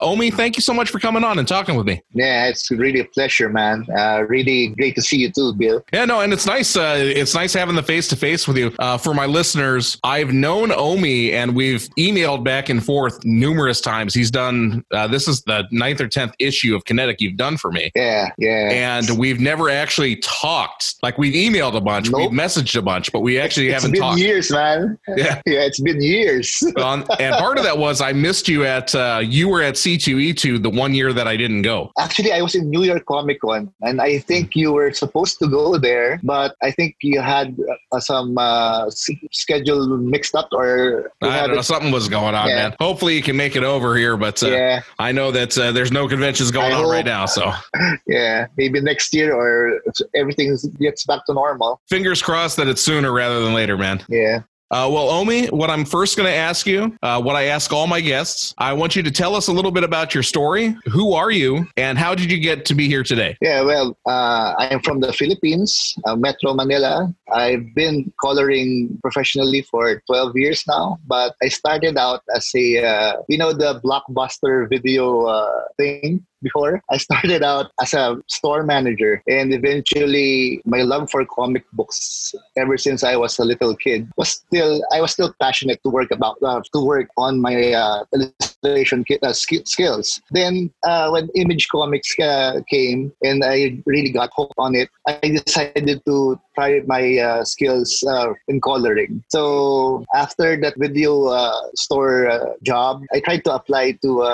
Omi, thank you so much for coming on and talking with me. Yeah, it's really a pleasure, man. Uh, really great to see you too, Bill. Yeah, no, and it's nice. Uh, it's nice having the face to face with you. Uh, for my listeners, I've known Omi, and we've emailed back and forth numerous times. He's done. Uh, this is the ninth or tenth issue of Kinetic you've done for me. Yeah, yeah. And we've never actually talked. Like we've emailed a bunch, nope. we've messaged a bunch, but we actually it's haven't been talked. Years, man. Yeah, yeah. It's been years. and part of that was I missed you at. Uh, you were at C2E2 the one year that I didn't go. Actually, I was in New York Comic Con, and I think you were supposed to go there, but I think you had uh, some uh, schedule mixed up, or I don't know. Something was going on, yeah. man. Hopefully, you can make it over here, but uh, yeah. I know that uh, there's no conventions going I on hope, right now. So yeah, maybe next year or everything gets back to normal. Fingers crossed that it's sooner rather than later, man. Yeah. Uh, well, Omi, what I'm first going to ask you, uh, what I ask all my guests, I want you to tell us a little bit about your story. Who are you, and how did you get to be here today? Yeah, well, uh, I am from the Philippines, uh, Metro Manila. I've been coloring professionally for 12 years now, but I started out as a, uh, you know, the blockbuster video uh, thing before. I started out as a store manager, and eventually my love for comic books, ever since I was a little kid, was still I was still passionate to work about uh, to work on my uh, illustration uh, skills. Then uh, when Image Comics uh, came, and I really got hooked on it, I decided to try my uh, skills in coloring. So after that video store job, I tried to apply to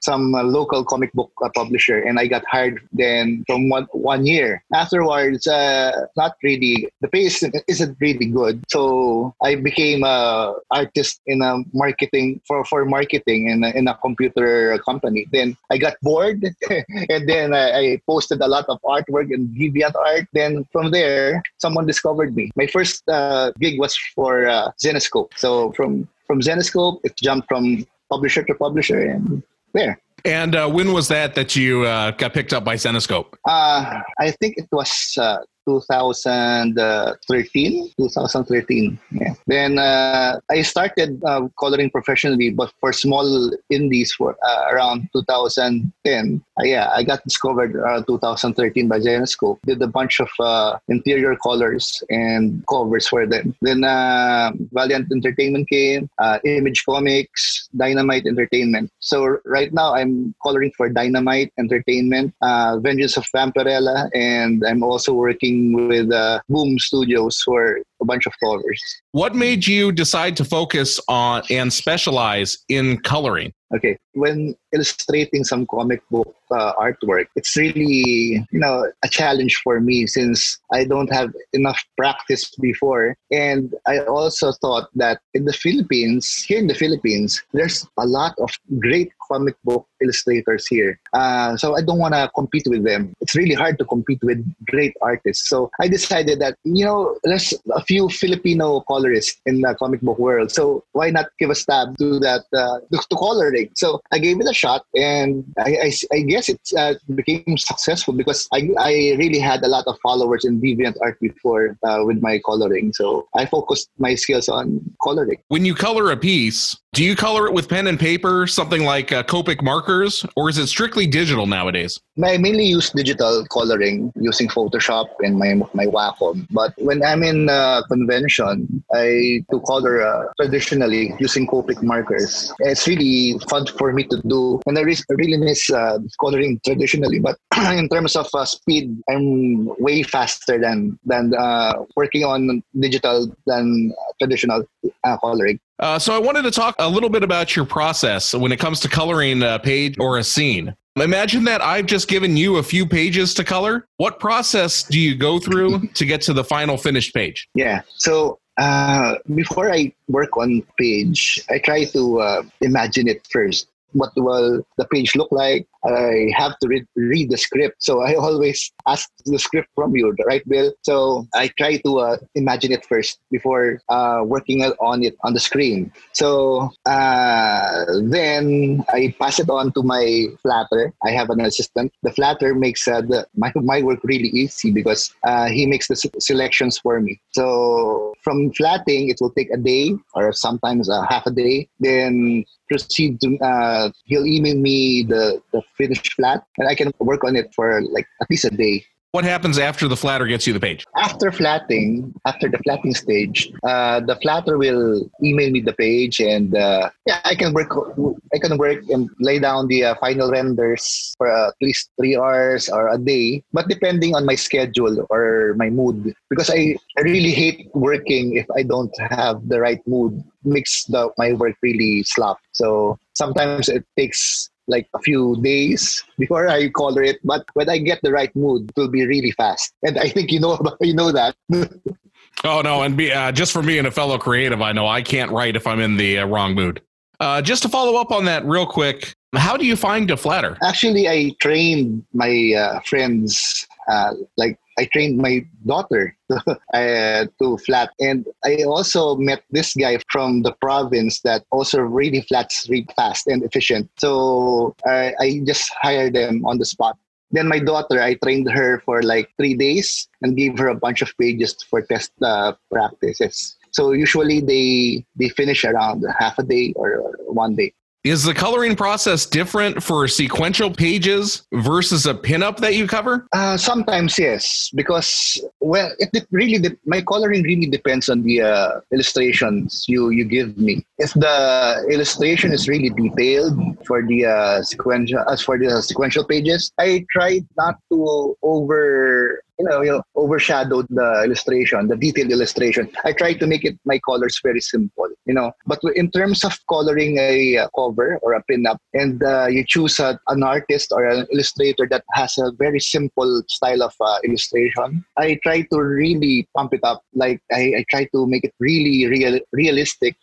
some local comic book publisher and I got hired then from one, one year. Afterwards, uh, not really, the pay isn't, really good. So I became a artist in a marketing, for, for marketing in a, in a computer company. Then I got bored and then I, I posted a lot of artwork and DeviantArt. Then from there, someone discovered me. My first uh, gig was for uh, Zenescope. So from, from Zenescope, it jumped from publisher to publisher and there. And uh, when was that that you uh, got picked up by Zenescope? Uh, I think it was uh, 2013 2013 yeah. Then uh, i started uh, coloring professionally but for small indies for uh, around 2010 uh, yeah i got discovered around 2013 by zenescope did a bunch of uh, interior colors and covers for them. Then uh, valiant entertainment came image comics dynamite entertainment. So right now i'm coloring for dynamite entertainment vengeance of vampirella and i'm also working working with uh, Boom Studios for a bunch of covers. What made you decide to focus on and specialize in coloring? Okay, when illustrating some comic book uh, artwork, it's really you know a challenge for me since I don't have enough practice before, and I also thought that in the Philippines, here in the Philippines, there's a lot of great comic book illustrators here. Uh, so I don't want to compete with them. It's really hard to compete with great artists. So I decided that you know there's a few Filipino colorists in the comic book world. So why not give a stab to that uh, to coloring? So I gave it a shot, and I, I, I guess it uh, became successful because I, I really had a lot of followers in DeviantArt before uh, with my coloring. So I focused my skills on coloring. When you color a piece, do you color it with pen and paper, something like uh, Copic markers, or is it strictly digital nowadays? I mainly use digital coloring using Photoshop and my my Wacom. But when I'm in a convention, I do color uh, traditionally using Copic markers. It's really fun for me to do, and I really miss uh, coloring traditionally. But in terms of uh, speed, I'm way faster than than uh, working on digital than traditional uh, coloring. Uh, so I wanted to talk a little bit about your process when it comes to coloring a page or a scene. Imagine that I've just given you a few pages to color. What process do you go through to get to the final finished page? Yeah. So uh, before I work on page, I try to uh, imagine it first what will the page look like i have to read, read the script so i always ask the script from you, right, Bill? So I try to uh, imagine it first before uh, working on it on the screen. So uh, then I pass it on to my flatter. I have an assistant. The flatter makes uh, the, my, my work really easy because uh, he makes the selections for me. So from flatting, it will take a day or sometimes a half a day. Then proceed to uh, he'll email me the, the finished flat and I can work on it for like at least a day. What happens after the flatter gets you the page? After flatting, after the flatting stage, uh, the flatter will email me the page, and uh, yeah, I can work. I can work and lay down the uh, final renders for at least three hours or a day, but depending on my schedule or my mood, because I, I really hate working if I don't have the right mood. Makes the my work really slop. So sometimes it takes like a few days before I color it. But when I get the right mood, it will be really fast. And I think you know you know that. oh no, and be, uh, just for me and a fellow creative, I know I can't write if I'm in the uh, wrong mood. Uh, just to follow up on that real quick, how do you find a flatter? Actually, I trained my uh, friends uh, like I trained my daughter to, uh, to flat. And I also met this guy from the province that also really flats really fast and efficient. So I, I just hired them on the spot. Then my daughter, I trained her for like three days and gave her a bunch of pages for test uh, practices. So usually they they finish around half a day or one day. Is the coloring process different for sequential pages versus a pinup that you cover? Uh, sometimes yes, because well, it really my coloring really depends on the uh, illustrations you you give me. If the illustration is really detailed for the uh, sequential as for the sequential pages, I try not to over you know, you know, overshadowed the illustration, the detailed illustration. I try to make it my colors very simple, you know. But in terms of coloring a uh, cover or a pinup, and uh, you choose a, an artist or an illustrator that has a very simple style of uh, illustration, I try to really pump it up. Like I, I try to make it really real, realistic,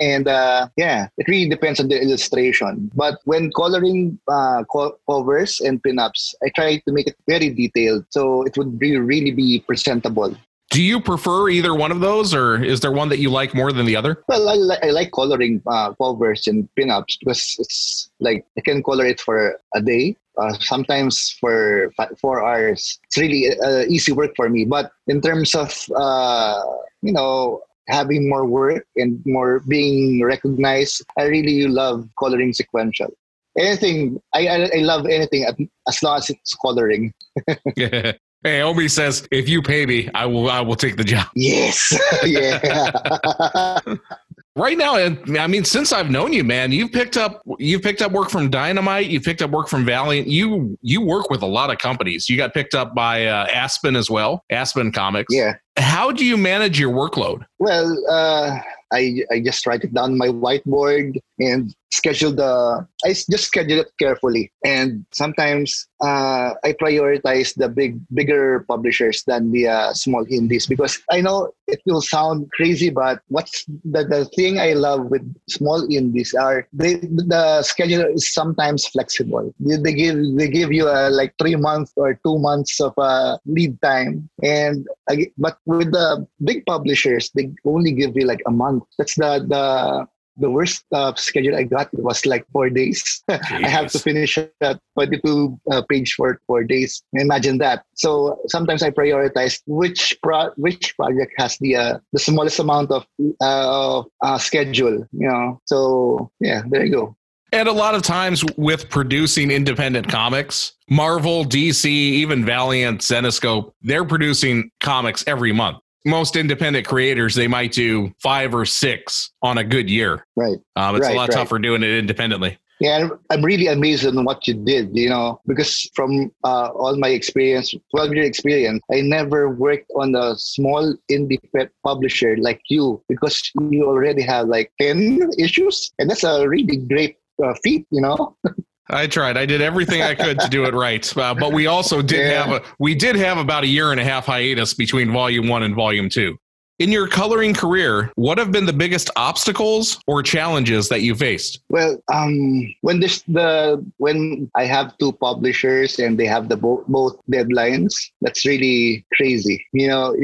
and uh, yeah, it really depends on the illustration. But when coloring uh, co- covers and pinups, I try to make it very detailed, so it would really be presentable. Do you prefer either one of those, or is there one that you like more than the other? Well, I, li- I like coloring uh, covers and pinups because it's like I can color it for a day, uh, sometimes for five, four hours. It's really uh, easy work for me. But in terms of uh, you know having more work and more being recognized, I really love coloring sequential. Anything I I, I love anything as long as it's coloring. Hey, Omi says, if you pay me, I will I will take the job. Yes. yeah. right now, I mean, since I've known you, man, you've picked up you've picked up work from Dynamite, you've picked up work from Valiant. You you work with a lot of companies. You got picked up by uh, Aspen as well, Aspen Comics. Yeah. How do you manage your workload? Well, uh, I I just write it down my whiteboard and schedule the I just schedule it carefully. And sometimes uh, I prioritize the big bigger publishers than the uh, small indies because I know it will sound crazy, but what's the, the thing I love with small indies are they the schedule is sometimes flexible. They, they give they give you a like three months or two months of uh, lead time, and but with the big publishers they only give you like a month. That's the the the worst uh, schedule I got was like four days. I have to finish that 22 uh, page for four days. Imagine that. So sometimes I prioritize which pro- which project has the uh, the smallest amount of uh, uh, schedule. You know. So yeah, there you go. And a lot of times with producing independent comics, Marvel, DC, even Valiant, Zenescope, they're producing comics every month most independent creators they might do five or six on a good year. Right. Um, it's right, a lot right. tougher doing it independently. Yeah i'm really amazed on what you did you know because from uh, all my experience 12 year experience i never worked on a small indie publisher like you because you already have like 10 issues and that's a really great uh, feat you know I tried. I did everything I could to do it right, uh, but we also did yeah. have a we did have about a year and a half hiatus between volume one and volume two. In your coloring career, what have been the biggest obstacles or challenges that you faced? Well, um, when this the when I have two publishers and they have the bo- both deadlines, that's really crazy. You know,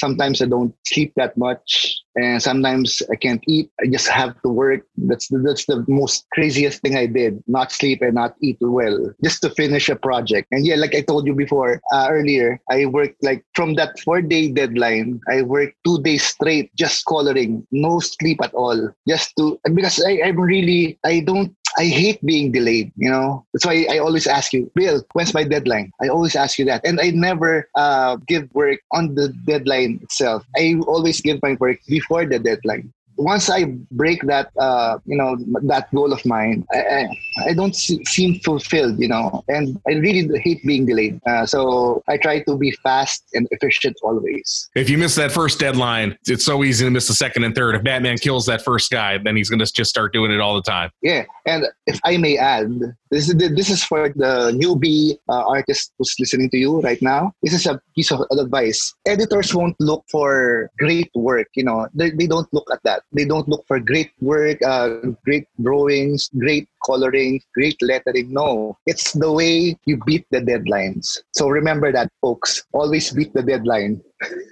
sometimes I don't sleep that much and sometimes I can't eat. I just have to work. That's the, that's the most craziest thing I did: not sleep and not eat well, just to finish a project. And yeah, like I told you before uh, earlier, I worked like from that four day deadline. I worked two days straight, just coloring, no sleep at all, just to because I, I'm really I don't I hate being delayed, you know. That's why I always ask you, Bill, when's my deadline? I always ask you that. And I never uh, give work on the deadline itself. I always give my work before the deadline once I break that, uh, you know, that goal of mine, I, I, don't see, seem fulfilled, you know, and I really hate being delayed. Uh, so I try to be fast and efficient always. If you miss that first deadline, it's so easy to miss the second and third. If Batman kills that first guy, then he's going to just start doing it all the time. Yeah, and if I may add, this is this is for the newbie uh, artist who's listening to you right now. This is a piece of advice. Editors won't look for great work. You know, they, they don't look at that they don't look for great work, uh, great drawings, great coloring, great lettering. No, it's the way you beat the deadlines. So remember that, folks. Always beat the deadline.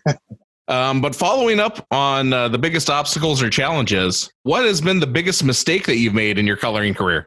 Um, but following up on uh, the biggest obstacles or challenges, what has been the biggest mistake that you've made in your coloring career?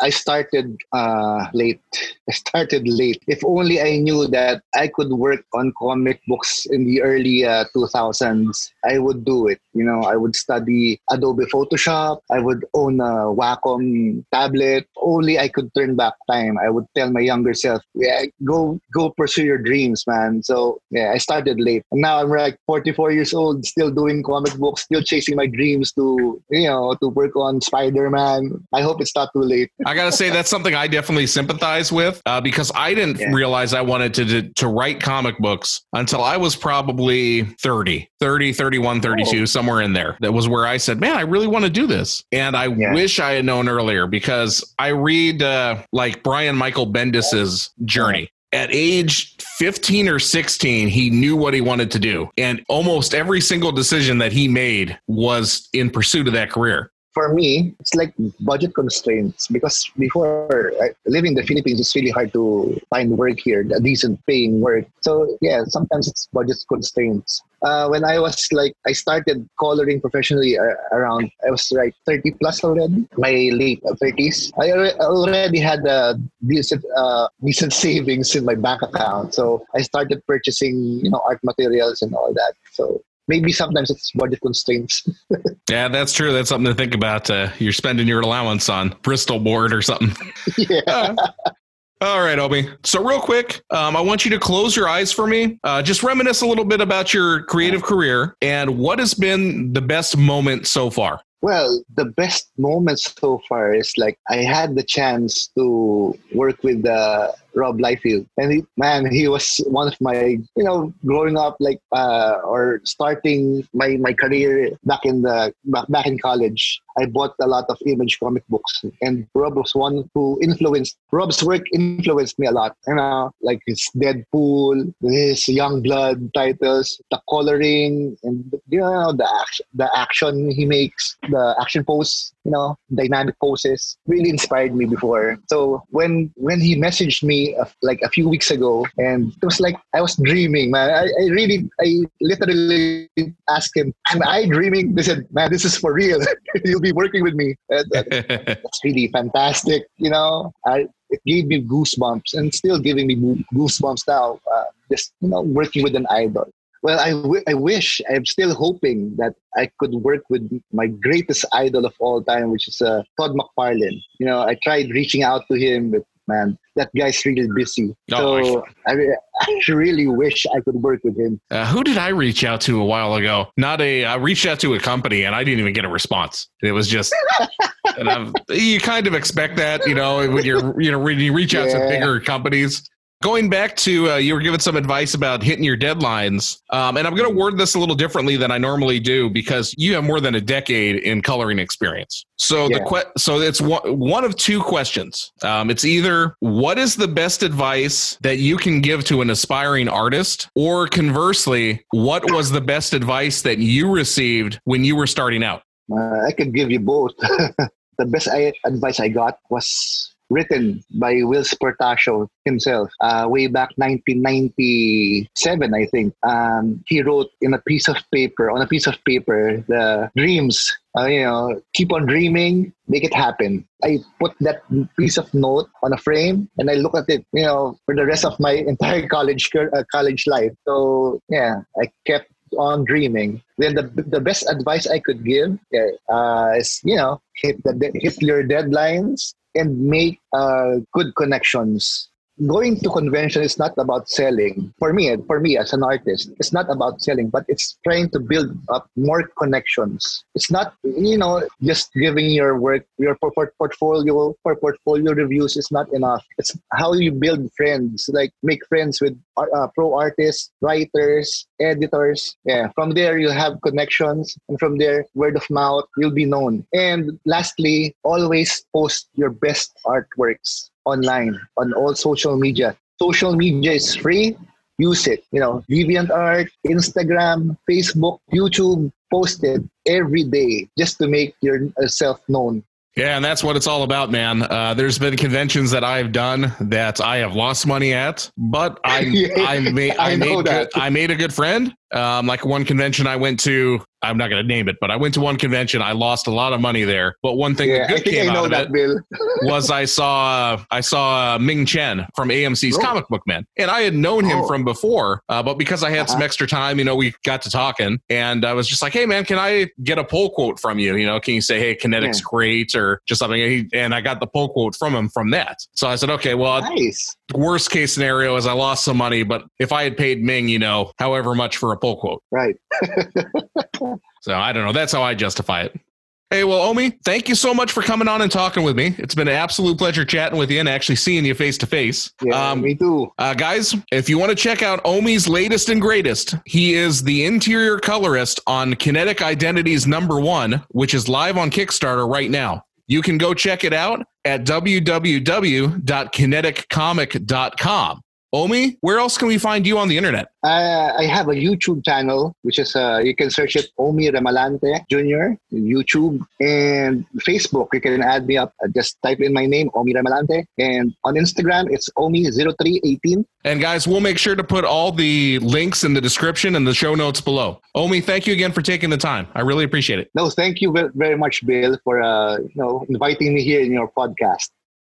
I started uh, late. I started late. If only I knew that I could work on comic books in the early uh, 2000s, I would do it. You know, I would study Adobe Photoshop. I would own a Wacom tablet. Only I could turn back time. I would tell my younger self, "Yeah, go go pursue your dreams, man." So yeah, I started late. Now I'm like 44 years old, still doing comic books, still chasing my dreams to you know to work on Spider-Man. I hope it's not too late. I gotta say that's something I definitely sympathize with uh, because I didn't yeah. realize I wanted to, to, to write comic books until I was probably 30, 30, 31, 32, oh. somewhere in there. That was where I said, "Man, I really want to do this," and I yeah. wish I had known earlier because I read uh, like Brian Michael Bendis's journey at age 15 or 16, he knew what he wanted to do. And almost every single decision that he made was in pursuit of that career for me, it's like budget constraints because before living in the Philippines, it's really hard to find work here, a decent paying work. So yeah, sometimes it's budget constraints. Uh, when I was like, I started coloring professionally uh, around, I was like 30 plus already, my late 30s. I already had a decent, uh, decent savings in my bank account. So I started purchasing, you know, art materials and all that. So maybe sometimes it's budget constraints. yeah, that's true. That's something to think about. Uh, you're spending your allowance on Bristol board or something. yeah. Uh, all right, Omi. So, real quick, um, I want you to close your eyes for me. Uh, just reminisce a little bit about your creative career and what has been the best moment so far. Well, the best moment so far is like I had the chance to work with uh, Rob Liefeld, and he, man, he was one of my, you know, growing up like uh, or starting my my career back in the back in college. I bought a lot of image comic books, and Rob was one who influenced. Rob's work influenced me a lot. You know, like his Deadpool, his Youngblood titles, the coloring, and you know the action, the action he makes, the action pose, you know, dynamic poses, really inspired me before. So when when he messaged me uh, like a few weeks ago, and it was like I was dreaming, man. I, I really, I literally asked him, "Am I dreaming?" They said, "Man, this is for real. You'll be working with me." that's really fantastic. You know, I, it gave me goosebumps, and still giving me goosebumps now. Uh, just you know, working with an idol. Well, I, w- I wish, I'm still hoping that I could work with my greatest idol of all time, which is uh, Todd McFarlane. You know, I tried reaching out to him, but man, that guy's really busy. Oh, so I, I, really wish I could work with him. Uh, who did I reach out to a while ago? Not a, I reached out to a company and I didn't even get a response. It was just, you kind of expect that, you know, when you're, you know, when you reach out yeah. to bigger companies going back to uh, you were giving some advice about hitting your deadlines, um, and I'm going to word this a little differently than I normally do because you have more than a decade in coloring experience. So yeah. the que- so it's one one of two questions. Um, it's either what is the best advice that you can give to an aspiring artist, or conversely, what was the best advice that you received when you were starting out? Uh, I could give you both. the best I, advice I got was written by Whilce Portacio himself uh, way back 1997, I think. Um, he wrote in a piece of paper, on a piece of paper, the dreams. Uh, you know, keep on dreaming, make it happen. I put that piece of note on a frame, and I look at it, you know, for the rest of my entire college uh, college life. So yeah, I kept on dreaming. Then the the best advice I could give uh, is you know hit the hit your deadlines and make uh, good connections going to convention is not about selling. For me for me as an artist it's not about selling but it's trying to build up more connections. It's not you know just giving your work your portfolio for portfolio reviews is not enough. It's how you build friends like make friends with uh, pro artists writers editors. Yeah from there you have connections and from there word of mouth you'll be known. And lastly always post your best artworks online on all social media. Social media is free. Use it. You know, DeviantArt, Instagram, Facebook, YouTube, post it every day just to make yourself known. Yeah, and that's what it's all about, man. Uh, there's been conventions that I've done that I have lost money at, but I I, made I, I made good, I made a good friend. Um, like one convention I went to, I'm not going to name it, but I went to one convention. I lost a lot of money there. But one thing yeah, that came out of that, it was I saw I saw uh, Ming Chen from AMC's oh. Comic Book Man, and I had known him oh. from before. Uh, but because I had uh-huh. some extra time, you know, we got to talking, and I was just like, "Hey, man, can I get a pull quote from you? You know, can you say, hey, Kinetic's yeah. great, or just something?" And I got the pull quote from him from that. So I said, "Okay, well, nice." Worst case scenario is I lost some money, but if I had paid Ming, you know, however much for a pull quote, right? so I don't know. That's how I justify it. Hey, well, Omi, thank you so much for coming on and talking with me. It's been an absolute pleasure chatting with you and actually seeing you face to face. Yeah, um, me too. Uh, guys, if you want to check out Omi's latest and greatest, he is the interior colorist on Kinetic Identities number one, which is live on Kickstarter right now. You can go check it out at www.kineticcomic.com. Omi, where else can we find you on the internet? Uh, I have a YouTube channel, which is uh, you can search it Omi Remalante Jr. YouTube and Facebook. You can add me up. Uh, just type in my name, Omi Remalante, and on Instagram it's Omi0318. And guys, we'll make sure to put all the links in the description and the show notes below. Omi, thank you again for taking the time. I really appreciate it. No, thank you very much, Bill, for uh, you know inviting me here in your podcast.